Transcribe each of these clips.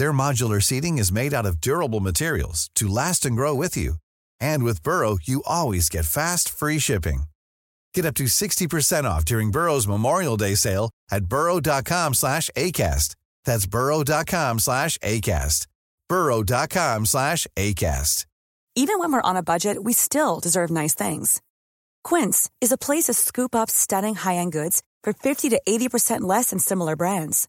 Their modular seating is made out of durable materials to last and grow with you. And with Burrow, you always get fast, free shipping. Get up to 60% off during Burrow's Memorial Day sale at burrow.com slash ACAST. That's burrow.com slash ACAST. burrow.com slash ACAST. Even when we're on a budget, we still deserve nice things. Quince is a place to scoop up stunning high-end goods for 50 to 80% less than similar brands.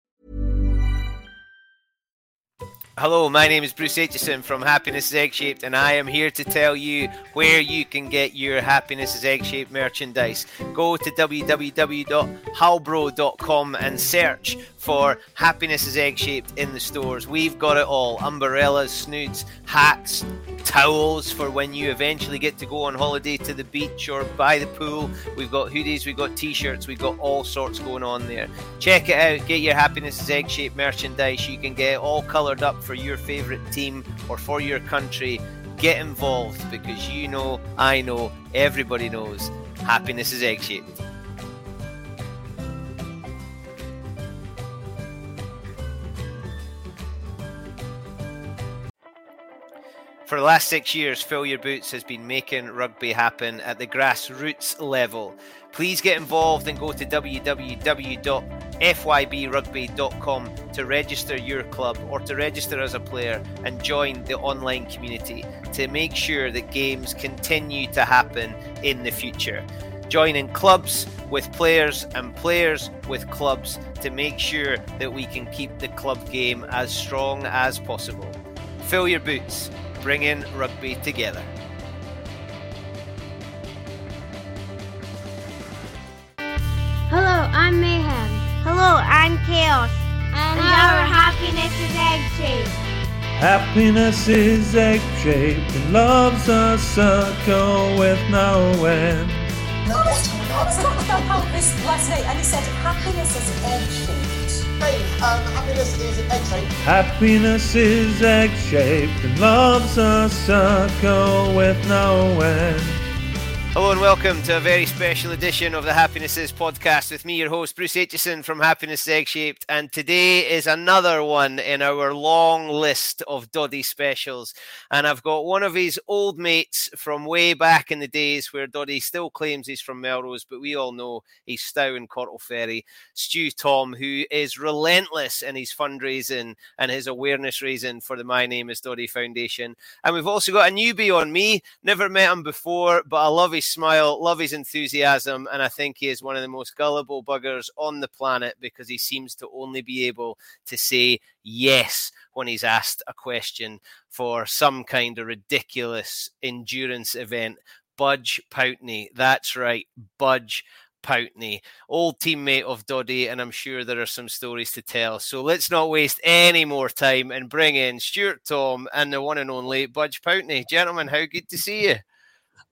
Hello, my name is Bruce Aitchison from Happiness is Egg Shaped, and I am here to tell you where you can get your Happiness is Egg Shaped merchandise. Go to www.halbro.com and search for Happiness is Egg Shaped in the stores. We've got it all umbrellas, snoods, hats, towels for when you eventually get to go on holiday to the beach or by the pool. We've got hoodies, we've got t shirts, we've got all sorts going on there. Check it out, get your Happiness is Egg Shaped merchandise. You can get it all coloured up for your favourite team or for your country. Get involved because you know, I know, everybody knows happiness is egg shaped. For the last six years, Fill Your Boots has been making rugby happen at the grassroots level. Please get involved and go to www.fybrugby.com to register your club or to register as a player and join the online community to make sure that games continue to happen in the future. Join in clubs with players and players with clubs to make sure that we can keep the club game as strong as possible. Fill your boots bringing rugby together. Hello, I'm Mayhem. Hello, I'm Chaos. And, our happiness is egg shaped. Happiness is egg shaped and love's a circle with no end. I was talking about how this last night and he said happiness is egg Um, happiness is egg shaped. Happiness is egg shaped and love's a circle with no end. Hello and welcome to a very special edition of the Happinesses podcast with me, your host, Bruce Aitchison from Happiness Egg Shaped. And today is another one in our long list of Doddy specials. And I've got one of his old mates from way back in the days where Doddy still claims he's from Melrose, but we all know he's Stow and Cortle Ferry, Stu Tom, who is relentless in his fundraising and his awareness raising for the My Name is Doddy Foundation. And we've also got a newbie on me, never met him before, but I love his smile, love his enthusiasm, and I think he is one of the most gullible buggers on the planet because he seems to only be able to say yes when he's asked a question for some kind of ridiculous endurance event. Budge Pountney, that's right, Budge Pountney, old teammate of Doddy, and I'm sure there are some stories to tell. So let's not waste any more time and bring in Stuart Tom and the one and only Budge Pountney. Gentlemen, how good to see you.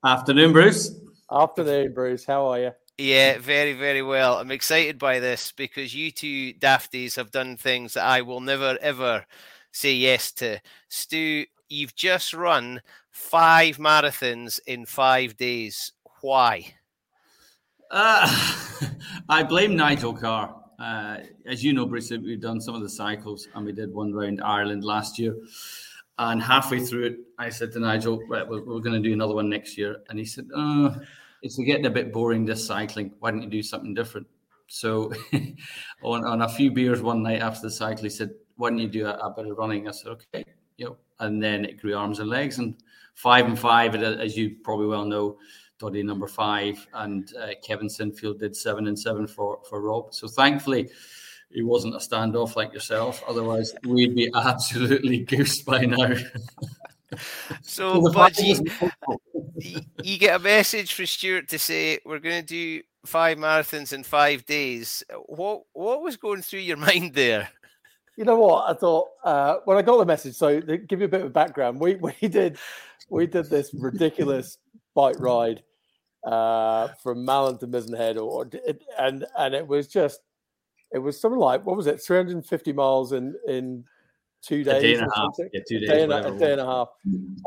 Afternoon, Bruce. Afternoon, Bruce. How are you? Yeah, very, very well. I'm excited by this because you two dafties have done things that I will never, ever say yes to. Stu, you've just run five marathons in five days. Why? Uh, I blame Nigel Carr. uh, as you know, Bruce, we've done some of the cycles, and we did one round Ireland last year. And halfway through it, I said to Nigel, "Right, we're, we're going to do another one next year." And he said, "Oh, it's getting a bit boring this cycling. Why don't you do something different?" So, on, on a few beers one night after the cycle, he said, "Why don't you do a, a bit of running?" I said, "Okay." You and then it grew arms and legs, and five and five, as you probably well know, Doddy number five, and uh, Kevin Sinfield did seven and seven for for Rob. So thankfully, he wasn't a standoff like yourself. Otherwise, we'd be absolutely goosed by now. so, Budgie, you get a message from Stuart to say we're going to do five marathons in five days. What what was going through your mind there? You know what? I thought uh, when I got the message. So, to give you a bit of background, we we did we did this ridiculous bike ride uh, from Malin to Mizen Head, or, or and and it was just it was something like what was it, 350 miles in in two days, a day and a half, yeah, two days, a day, and, a, day and a half.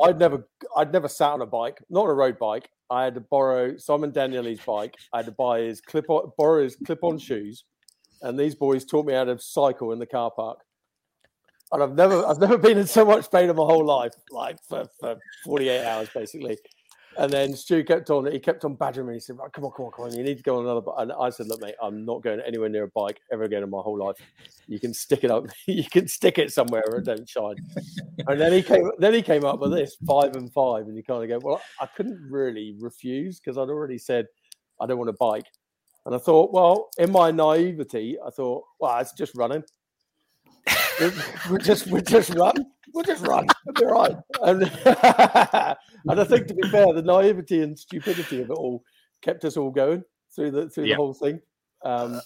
I'd never I'd never sat on a bike, not a road bike. I had to borrow Simon Danielli's bike. I had to buy his clip on, borrow his clip on shoes, and these boys taught me how to cycle in the car park. And I've never I've never been in so much pain in my whole life, like for, for 48 hours basically. And then Stu kept on, he kept on badgering me. He said, right, come on, come on, come on. You need to go on another bike. And I said, look, mate, I'm not going anywhere near a bike ever again in my whole life. You can stick it up. you can stick it somewhere it don't shine. and then he came, then he came up with this five and five. And you kind of go, well, I couldn't really refuse because I'd already said, I don't want a bike. And I thought, well, in my naivety, I thought, well, it's just running we just we just run. We'll just run. It'll be right. And, and I think to be fair, the naivety and stupidity of it all kept us all going through the through yep. the whole thing. Um,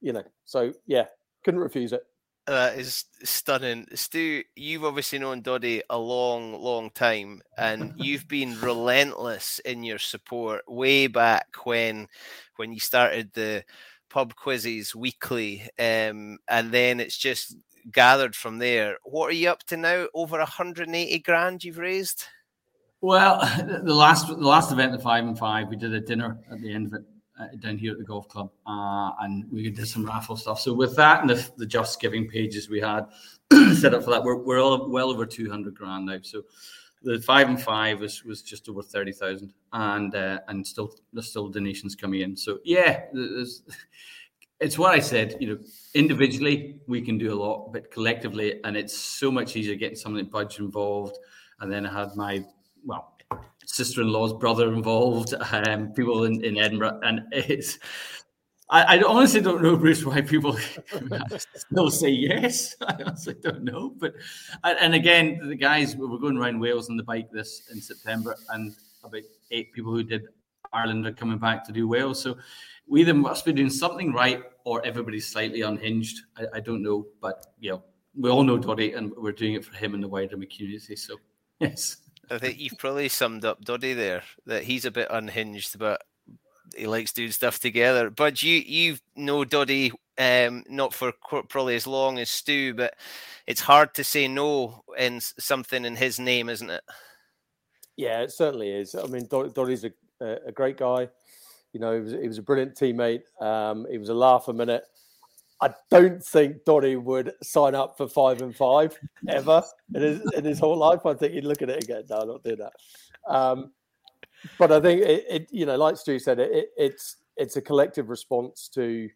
you know, so yeah, couldn't refuse it. That is stunning. Stu, you've obviously known Doddy a long, long time, and you've been relentless in your support way back when when you started the pub quizzes weekly. Um, and then it's just gathered from there. What are you up to now? Over 180 grand you've raised? Well, the last the last event, the five and five, we did a dinner at the end of it uh, down here at the golf club, uh, and we did some raffle stuff. So with that and the, the Just Giving pages we had set up for that, we're we're all well over 200 grand now. So the five and five was was just over 30,000, and uh, and still there's still donations coming in. So yeah, there's it's what I said. You know, individually we can do a lot, but collectively, and it's so much easier getting someone like Budge involved. And then I had my well sister-in-law's brother involved, um, people in, in Edinburgh, and it's. I, I honestly don't know, Bruce, why people still say yes. I honestly don't know, but and again, the guys we're going around Wales on the bike this in September, and about eight people who did Ireland are coming back to do Wales. So we either must be doing something right or everybody's slightly unhinged. I, I don't know, but you know, we all know Doddy, and we're doing it for him and the wider community. So, yes. I think you've probably summed up Doddy there that he's a bit unhinged, but he likes doing stuff together. But you you know Doddy um, not for probably as long as Stu, but it's hard to say no in something in his name, isn't it? Yeah, it certainly is. I mean, Doddy's a, a great guy. You know, he was, he was a brilliant teammate. Um, he was a laugh a minute. I don't think Doddy would sign up for five and five ever in his, in his whole life. I think he'd look at it again. No, not do that. Um, but I think it, it, you know, like Stu said, it, it's it's a collective response to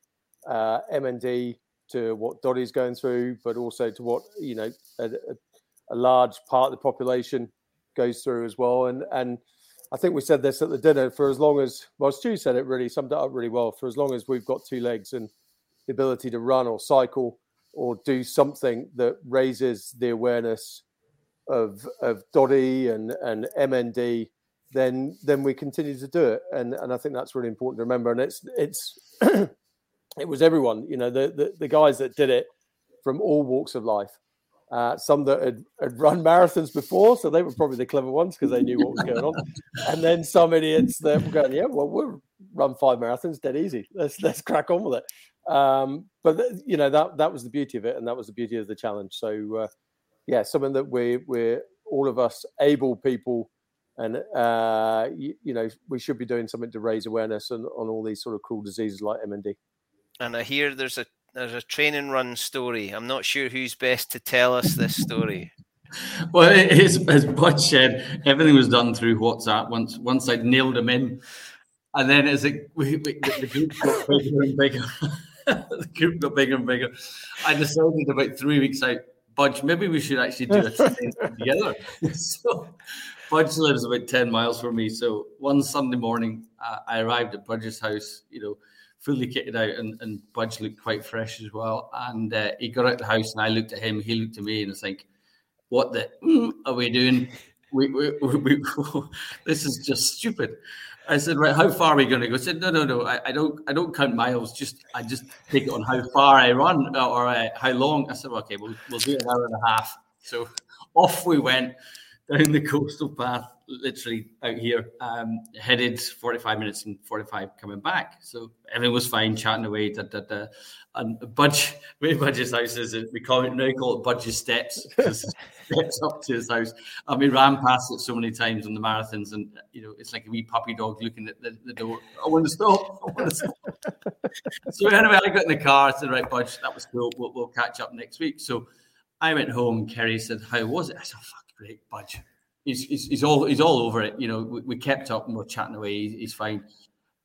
uh, MND, to what Doddy's going through, but also to what you know a, a large part of the population goes through as well. And and I think we said this at the dinner for as long as, well, Stu said it really, summed it up really well. For as long as we've got two legs and the ability to run or cycle or do something that raises the awareness of of Doddy and, and MND, then then we continue to do it. And and I think that's really important to remember. And it's it's it was everyone, you know, the, the, the guys that did it from all walks of life uh, some that had, had, run marathons before, so they were probably the clever ones because they knew what was going on. and then some idiots that were going, "Yeah, well, we'll run five marathons, dead easy. Let's let's crack on with it." Um, but you know that that was the beauty of it, and that was the beauty of the challenge. So uh, yeah, something that we we're all of us able people, and uh, you, you, know we should be doing something to raise awareness on, on all these sort of cruel diseases like MND. And I hear there's a there's a training run story. I'm not sure who's best to tell us this story. well, as, as Bud said, everything was done through WhatsApp. Once once I'd nailed him in, and then as it we, we, the group got bigger and bigger, the group got bigger and bigger. I decided about three weeks out, Budge, maybe we should actually do a training together. so Budge lives about ten miles from me. So one Sunday morning, uh, I arrived at Budge's house. You know fully kitted out, and, and Budge looked quite fresh as well. And uh, he got out the house, and I looked at him, he looked at me, and it's like, what the mm, are we doing? We, we, we, we this is just stupid. I said, right, how far are we going to go? I said, no, no, no, I, I, don't, I don't count miles. Just, I just take it on how far I run or uh, how long. I said, okay, we'll, we'll do an hour and a half. So off we went down the coastal path, literally out here, um, headed 45 minutes and 45 coming back. So everything was fine, chatting away. Da, da, da. And Budge, where Budge's house is, we call it now call it Budge's steps steps up to his house. And we ran past it so many times on the marathons, and you know, it's like a wee puppy dog looking at the, the door. I want to stop. I want to stop. so anyway, I got in the car. I said, "Right, Budge, that was cool. We'll, we'll catch up next week." So I went home. Kerry said, "How was it?" I said, "Fuck, great, Budge." He's, he's, he's all he's all over it. You know, we, we kept up and we're chatting away. He's, he's fine.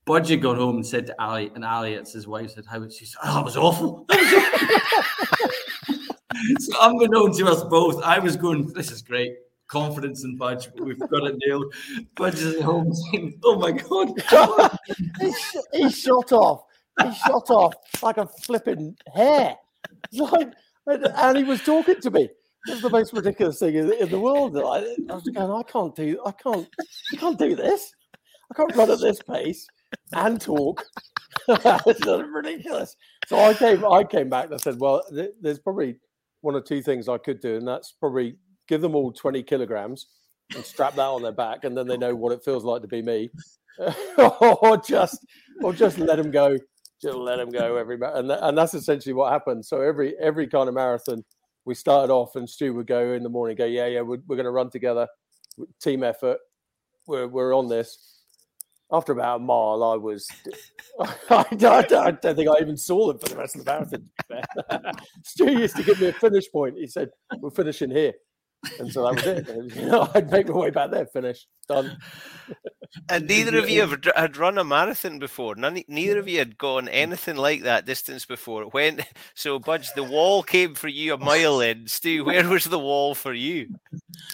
Budgie got home and said to Ali, and Ali, it's his wife, said, How was she said, Oh, that was awful. so unbeknown to us both, I was going, This is great. Confidence in Budge. We've got it nailed. Budge is at home saying, Oh my God. he, he shot off. He shot off like a flipping hare. Like, and he was talking to me. It's the most ridiculous thing in, in the world. I, I was going, I can't do, I can't, I can't do this. I can't run at this pace and talk. it's ridiculous. So I came, I came back and I said, well, th- there's probably one or two things I could do, and that's probably give them all 20 kilograms and strap that on their back, and then they know what it feels like to be me, or just, or just let them go, just let them go every, and and that's essentially what happened. So every every kind of marathon, we started off, and Stu would go in the morning, go, yeah, yeah, we're, we're going to run together, team effort, we're we're on this after about a mile, I was. I, don't, I, don't think I even saw them for the rest of the marathon. Stu used to give me a finish point. He said, "We're finishing here," and so that was it. And, you know, I'd make my way back there, finish, done. and neither of you have had run a marathon before. None, neither of you had gone anything like that distance before. When so, Budge, the wall came for you a mile in. Stu, where was the wall for you?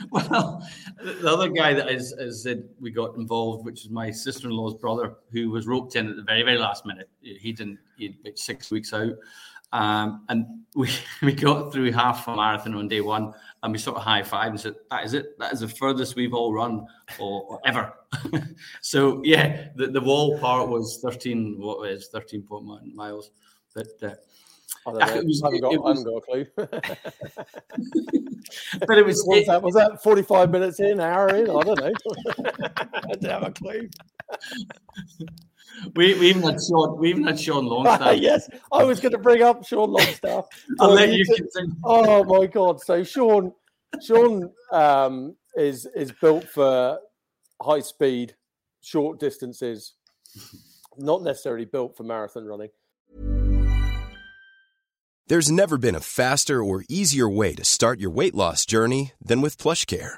Well, the other guy that is, is said we got involved, which is my sister-in-law's brother, who was roped in at the very, very last minute. He didn't. He about six weeks out. Um, and we, we got through half a marathon on day one and we sort of high five and said, "That is it. That is the furthest we've all run or, or ever." so yeah, the, the wall part was thirteen. What is thirteen point miles? But uh, I, was, I, haven't got, was, I haven't got a clue. but it was was, it, that, was that 45 minutes in, hour in? I don't know. I don't have a clue. We, we even had Sean. We even had Sean Longstaff. yes, I was going to bring up Sean Longstaff. I'll let you continue. Oh my God! So Sean, Sean um, is is built for high speed, short distances. Not necessarily built for marathon running. There's never been a faster or easier way to start your weight loss journey than with PlushCare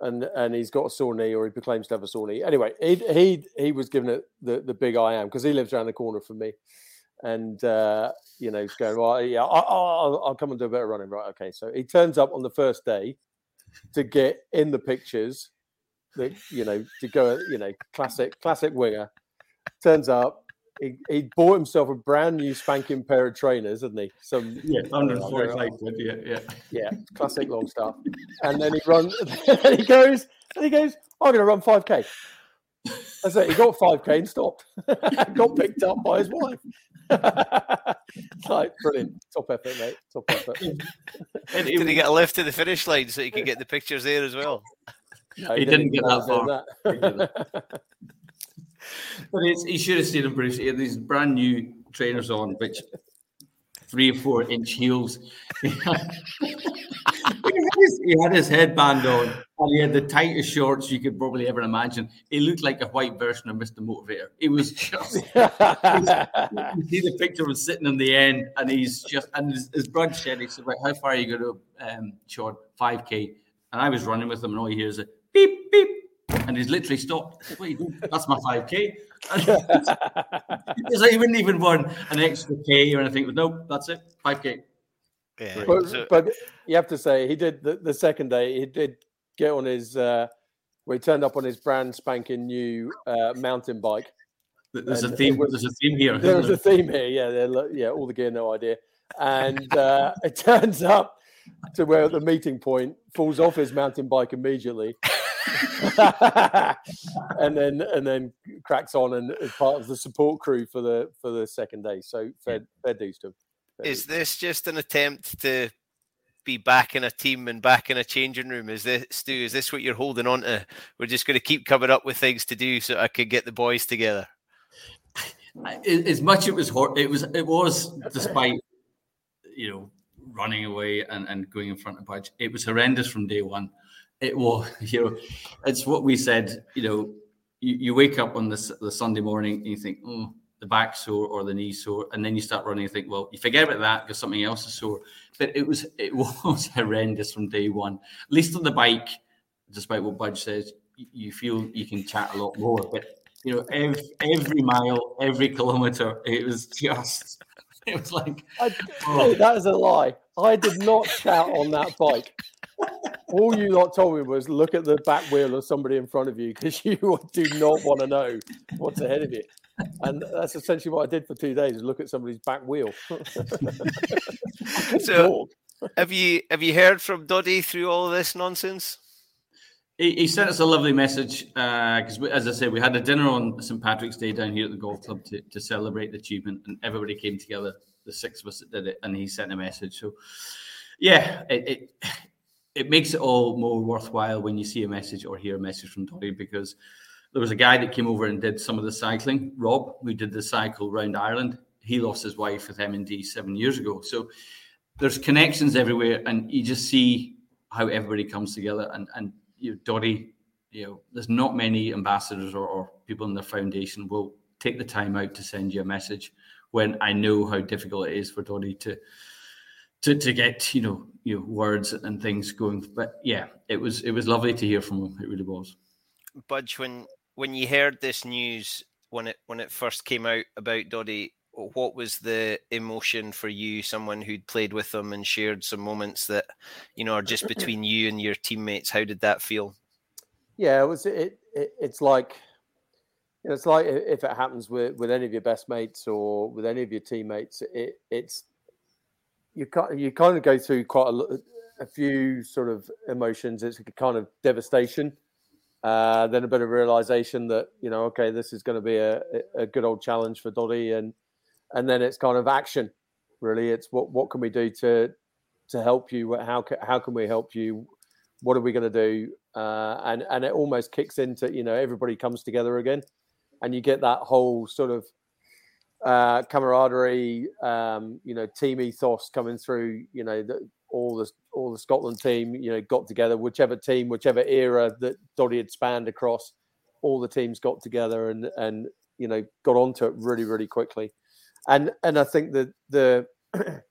And and he's got a sore knee or he proclaims to have a sore knee. Anyway, he he, he was given it the, the big I am because he lives around the corner from me. And uh, you know, he's going, well, yeah, I'll, I'll, I'll come and do a bit of running. Right. Okay. So he turns up on the first day to get in the pictures that, you know, to go, you know, classic, classic winger. Turns up, he, he bought himself a brand new spanking pair of trainers, didn't he? Some yeah, 145 quid, yeah, yeah. Yeah, classic Longstaff. And then he runs and he goes, and he goes, I'm gonna run 5k. That's it. He got 5k and stopped. got picked up by his wife. like brilliant. Top effort, mate. Top effort. Did he get a lift to the finish line so he could get the pictures there as well? No, he, he, didn't, didn't get that far. That. But he should have seen him, Bruce. He had these brand new trainers on, which three or four inch heels. he, had his, headband on, and he had the tightest shorts you could probably ever imagine. He looked like a white version of Mr. Motivator. He was just. you see the picture of him sitting in the end, and he's just. And his, his said, "He said, right, how far are you going to, um, Sean? Five k." And I was running with him, and all he hears is and he's literally stopped. That's my 5k. it's like he wouldn't even want an extra K or anything. But Nope, that's it. 5k. Yeah. But, so, but, you have to say he did the, the second day, he did get on his uh where he turned up on his brand spanking new uh, mountain bike. There's a theme. Was, there's a theme here. There's a theme here. Yeah, yeah. All the gear, no idea. And uh, it turns up to where at the meeting point falls off his mountain bike immediately and then and then cracks on and is part of the support crew for the for the second day. So fair fair dues to him. Is this just an attempt to be back in a team and back in a changing room? Is this Stu? Is this what you're holding on to? We're just going to keep coming up with things to do so I could get the boys together. As much it was it was it was despite you know running away and, and going in front of Budge. It was horrendous from day one it will you know it's what we said you know you, you wake up on this the sunday morning and you think oh the back sore or the knee sore and then you start running and think well you forget about that because something else is sore. But it was it was horrendous from day one at least on the bike despite what budge says you feel you can chat a lot more but you know every, every mile every kilometer it was just it was like I, oh. that is a lie i did not shout on that bike all you lot told me was look at the back wheel of somebody in front of you because you do not want to know what's ahead of you. And that's essentially what I did for two days: is look at somebody's back wheel. so, have you have you heard from Doddy through all this nonsense? He, sent us a lovely message because, uh, as I said, we had a dinner on St Patrick's Day down here at the golf club to, to celebrate the achievement, and everybody came together. The six of us that did it, and he sent a message. So, yeah, it, it it makes it all more worthwhile when you see a message or hear a message from Doddy because there was a guy that came over and did some of the cycling, Rob, who did the cycle around Ireland. He lost his wife with MND seven years ago. So there's connections everywhere, and you just see how everybody comes together. And and you know, you know, there's not many ambassadors or, or people in the foundation will take the time out to send you a message when I know how difficult it is for Doddy to to to get you know you know, words and things going. But yeah, it was it was lovely to hear from him. It really was. Budge, when when you heard this news when it when it first came out about Doddy, what was the emotion for you? Someone who'd played with them and shared some moments that you know are just between you and your teammates. How did that feel? Yeah, it was. It, it it's like you know, it's like if it happens with with any of your best mates or with any of your teammates. It it's you kind you kind of go through quite a, a few sort of emotions. It's a kind of devastation, uh, then a bit of realization that you know, okay, this is going to be a, a good old challenge for Doddy, and and then it's kind of action. Really, it's what what can we do to to help you? How can, how can we help you? What are we going to do? Uh, and and it almost kicks into you know everybody comes together again, and you get that whole sort of uh, camaraderie, um, you know, team ethos coming through. You know, all the all the Scotland team, you know, got together. Whichever team, whichever era that Doddy had spanned across, all the teams got together and and you know got onto it really really quickly. And and I think that the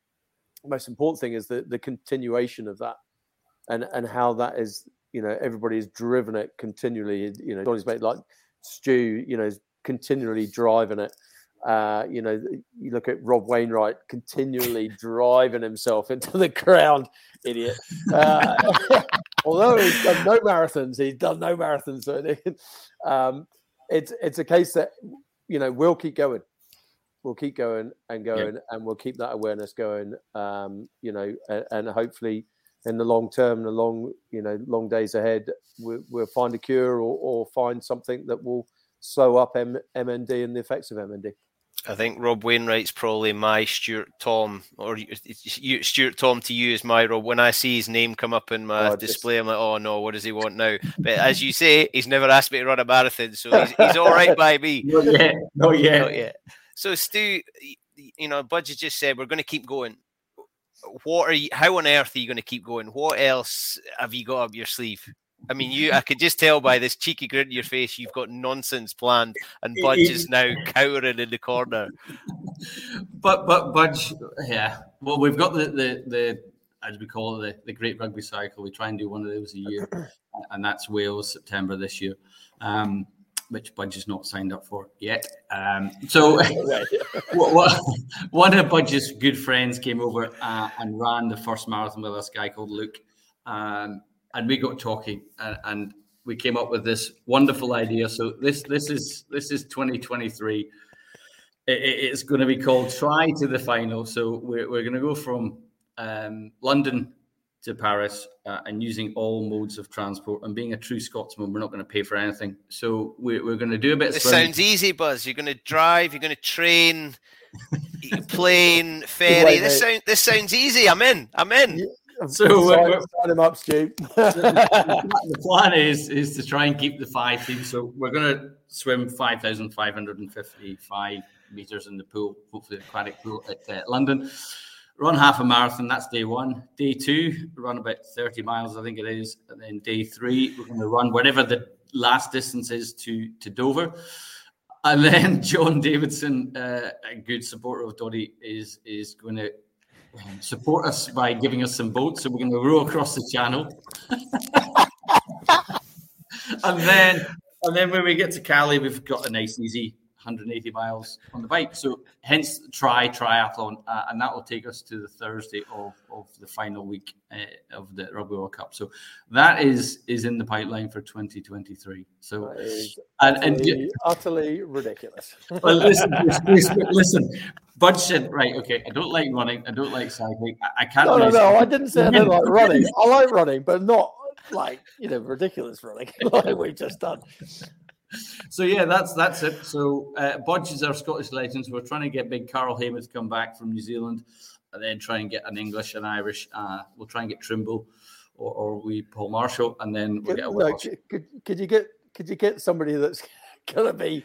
most important thing is the the continuation of that, and and how that is you know everybody's driven it continually. You know, Doddy's made like Stu, you know, is continually driving it Uh, you know, you look at Rob Wainwright continually driving himself into the ground, idiot. Uh, although he's done no marathons, he's done no marathons. So um, it's it's a case that you know we'll keep going, we'll keep going and going, yeah. and we'll keep that awareness going. Um, you know, and, and, hopefully in the long term, the long you know long days ahead, we, will find a cure or, or find something that will slow up M- MND and the effects of MND. I think Rob Wainwright's probably my Stuart Tom, or Stuart Tom to you is my Rob. When I see his name come up in my oh, display, just... I'm like, oh no, what does he want now? But as you say, he's never asked me to run a marathon, so he's, he's all right by me. Not yet, not yet. Not yet. So Stu, you know, Budge just said we're going to keep going. What are you? How on earth are you going to keep going? What else have you got up your sleeve? I mean, you. I could just tell by this cheeky grin on your face, you've got nonsense planned, and Budge is now cowering in the corner. But but Budge, yeah. Well, we've got the the the as we call it the, the Great Rugby Cycle. We try and do one of those a year, and that's Wales September this year. Um, which Budge is not signed up for yet. Um, so, one of Budge's good friends came over uh, and ran the first marathon with us, guy called Luke. Um, and we got talking and, and we came up with this wonderful idea. So this this is this is 2023. It, it's going to be called Try to the Final. So we're, we're going to go from um, London to Paris uh, and using all modes of transport. And being a true Scotsman, we're not going to pay for anything. So we're, we're going to do a bit. This sounds easy, Buzz. You're going to drive. You're going to train. plane, ferry. This sounds this sounds easy. I'm in. I'm in. So sign, sign him up, Stu. the plan is is to try and keep the five teams. So we're going to swim five thousand five hundred and fifty-five meters in the pool, hopefully the aquatic pool at uh, London. Run half a marathon. That's day one. Day two, run about thirty miles, I think it is, and then day three, we're going to run whatever the last distance is to to Dover. And then John Davidson, uh, a good supporter of Doddy, is is going to support us by giving us some boats. So we're going to row across the channel. and then and then when we get to Calais, we've got a nice easy 180 miles on the bike. So hence try triathlon, uh, and that will take us to the Thursday of, of the final week uh, of the Rugby World Cup. So that is is in the pipeline for 2023. So and, utterly, and utterly ridiculous. Well, listen, listen, listen, Bud said, right, okay, I don't like running, I don't like cycling, I, I can't. No, no, no, I didn't say I don't like running. I like running, but not like you know ridiculous running like we've just done so yeah, that's that's it. So uh, Budge is our Scottish legends. We're trying to get big Carl Hayman to come back from New Zealand, and then try and get an English and Irish. Uh, we'll try and get Trimble, or, or we Paul Marshall, and then we'll get a no, could, could you get could you get somebody that's gonna be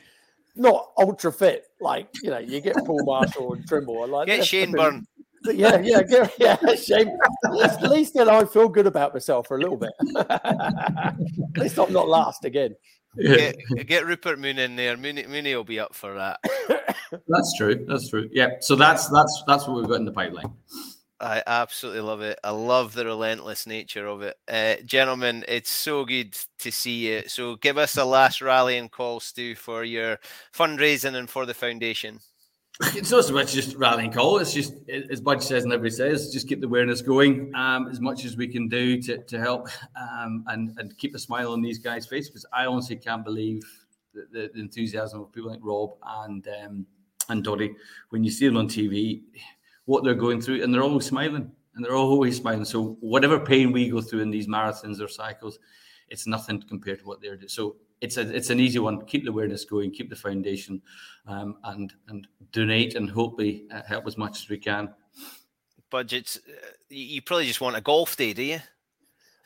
not ultra fit? Like you know, you get Paul Marshall and Trimble. Like get Shane Byrne. Yeah, yeah, get, yeah, Shane. At least then I feel good about myself for a little bit. At least I'm not last again. Get, get, Rupert Moon in there. Mooney, Mooney will be up for that. that's true. That's true. Yeah. So that's that's that's what we've got in the pipeline. I absolutely love it. I love the relentless nature of it. Uh, gentlemen, it's so good to see you. So give us a last rallying call, Stu, for your fundraising and for the foundation. It's not so much just rallying call. It's just, as Budge says and everybody says, just keep the awareness going um, as much as we can do to, to help um, and, and keep a smile on these guys' face because I honestly can't believe the, the, enthusiasm of people like Rob and um, and Doddy when you see them on TV, what they're going through, and they're always smiling and they're always smiling. So whatever pain we go through in these marathons or cycles, it's nothing compared to what they're doing. So it's a it's an easy one. Keep the awareness going, keep the foundation, um, and and donate and hopefully uh, help as much as we can. Budgets. Uh, you probably just want a golf day, do you?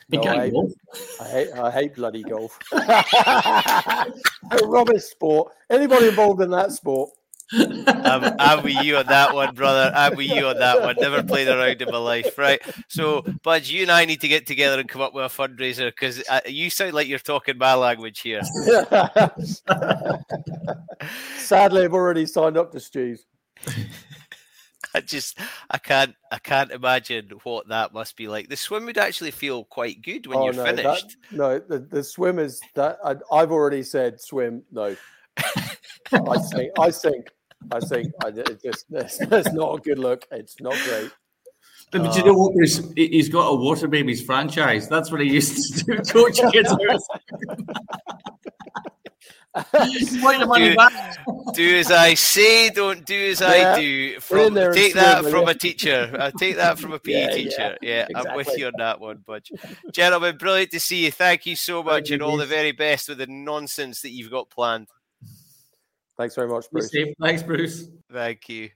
No, I, hate, I, hate, I hate bloody golf. I rubbish sport. Anybody involved in that sport I'm, I'm, with you on that one, brother. I'm with you on that one. Never played around in my life, right? So, Budge, you and I need to get together and come up with a fundraiser because uh, you sound like you're talking my language here. Sadly, I've already signed up to Stu's. I just I can't I can't imagine what that must be like. The swim would actually feel quite good when oh, you're no, finished. That, no, the, the swim is that I, have already said swim. No, I think I think I think I, it just it's, it's not a good look. It's not great. But, but you uh, know what? Bruce? He- He's got a Water Babies franchise. That's what he used to do, coach kids. He's wanting do, do as I say, don't do as Yeah, I do. From take that from you? a teacher. I take that from a PE Yeah, yeah, teacher. Yeah, I'm with you on that one, Budge. Gentlemen, brilliant to see you. Thank you so much, you, and all the very best with the nonsense that you've got planned. Thanks very much, Bruce. safe. Thanks, Bruce. Thank you.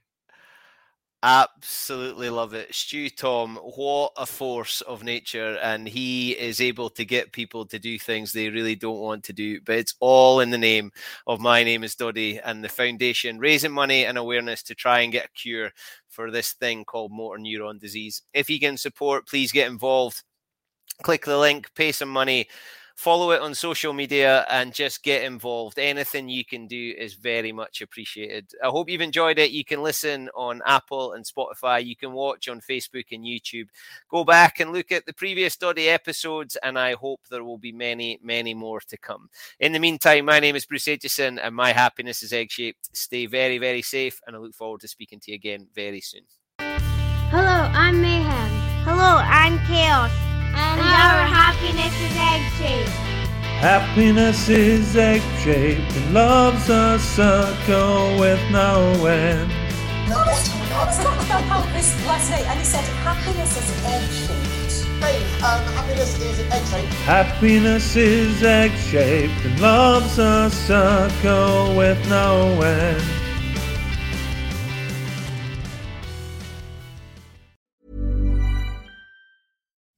Absolutely love it. Stu Tom, what a force of nature. And he is able to get people to do things they really don't want to do. But it's all in the name of My Name is Doddy and the foundation raising money and awareness to try and get a cure for this thing called motor neuron disease. If you can support, please get involved. Click the link, pay some money follow it on social media and just get involved. Anything you can do is very much appreciated. I hope you've enjoyed it. You can listen on Apple and Spotify. You can watch on Facebook and YouTube. Go back and look at the previous Doddy episodes, and I hope there will be many, many more to come. In the meantime, my name is Bruce Aitchison, and my happiness is egg shaped. Stay very, very safe, and I look forward to speaking to you again very soon. Hello, I'm Mayhem. Hello, I'm Chaos. And our happiness is egg shaped. Happiness is egg shaped and love's a circle with no end. I was talking about how this last night, and he said happiness is egg shaped. Dave, um, happiness is egg shaped. Happiness is egg shaped and love's a circle with no end.